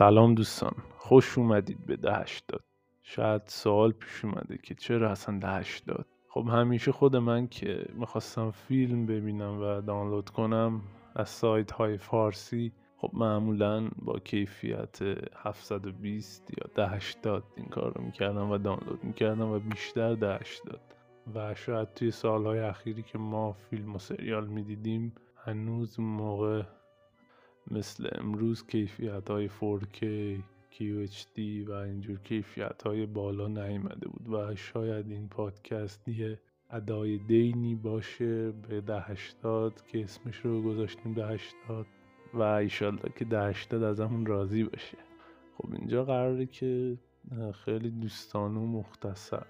سلام دوستان خوش اومدید به ده هشتاد. شاید سوال پیش اومده که چرا اصلا ده هشتاد؟ خب همیشه خود من که می‌خواستم فیلم ببینم و دانلود کنم از سایت های فارسی خب معمولا با کیفیت 720 یا 1080 این کار رو می‌کردم و دانلود می‌کردم و بیشتر 1080 و شاید توی سالهای اخیری که ما فیلم و سریال می‌دیدیم هنوز موقع مثل امروز کیفیت های 4K QHD و اینجور کیفیت های بالا نیامده بود و شاید این پادکست یه ادای دینی باشه به ده که اسمش رو گذاشتیم ده و ایشالله که ده هشتاد از همون راضی باشه. خب اینجا قراره که خیلی دوستانه و مختصر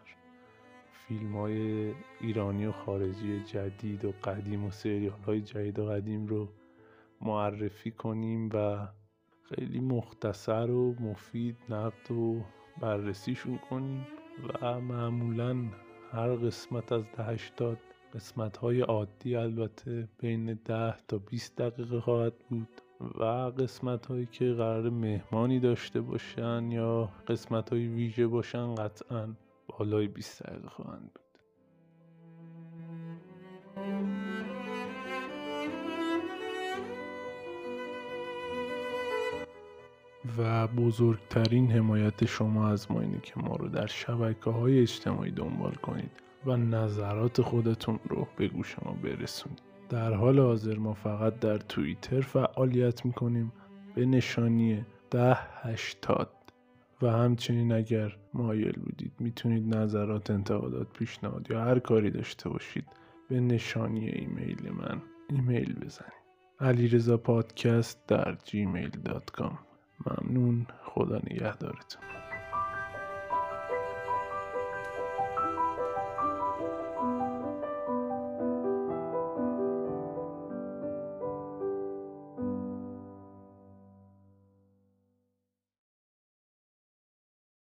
فیلم های ایرانی و خارجی جدید و قدیم و سریال های جدید و قدیم رو معرفی کنیم و خیلی مختصر و مفید نقد و بررسیشون کنیم و معمولا هر قسمت از ده هشتاد قسمت های عادی البته بین ده تا 20 دقیقه خواهد بود و قسمت هایی که قرار مهمانی داشته باشن یا قسمت های ویژه باشن قطعا بالای 20 دقیقه خواهند بود. و بزرگترین حمایت شما از ما اینه که ما رو در شبکه های اجتماعی دنبال کنید و نظرات خودتون رو به گوش ما برسونید. در حال حاضر ما فقط در توییتر فعالیت می‌کنیم به نشانی ده هشتاد. و همچنین اگر مایل بودید می‌تونید نظرات انتقادات پیشنهاد یا هر کاری داشته باشید به نشانی ایمیل من ایمیل بزنید. علیرضا پادکست در gmail.com ممنون. خدا نگهدارتون.